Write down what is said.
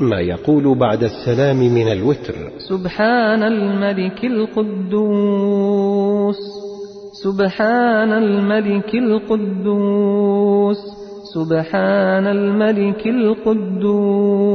ما يقول بعد السلام من الوتر. سبحان الملك القدوس. سبحان الملك القدوس. سبحان الملك القدوس.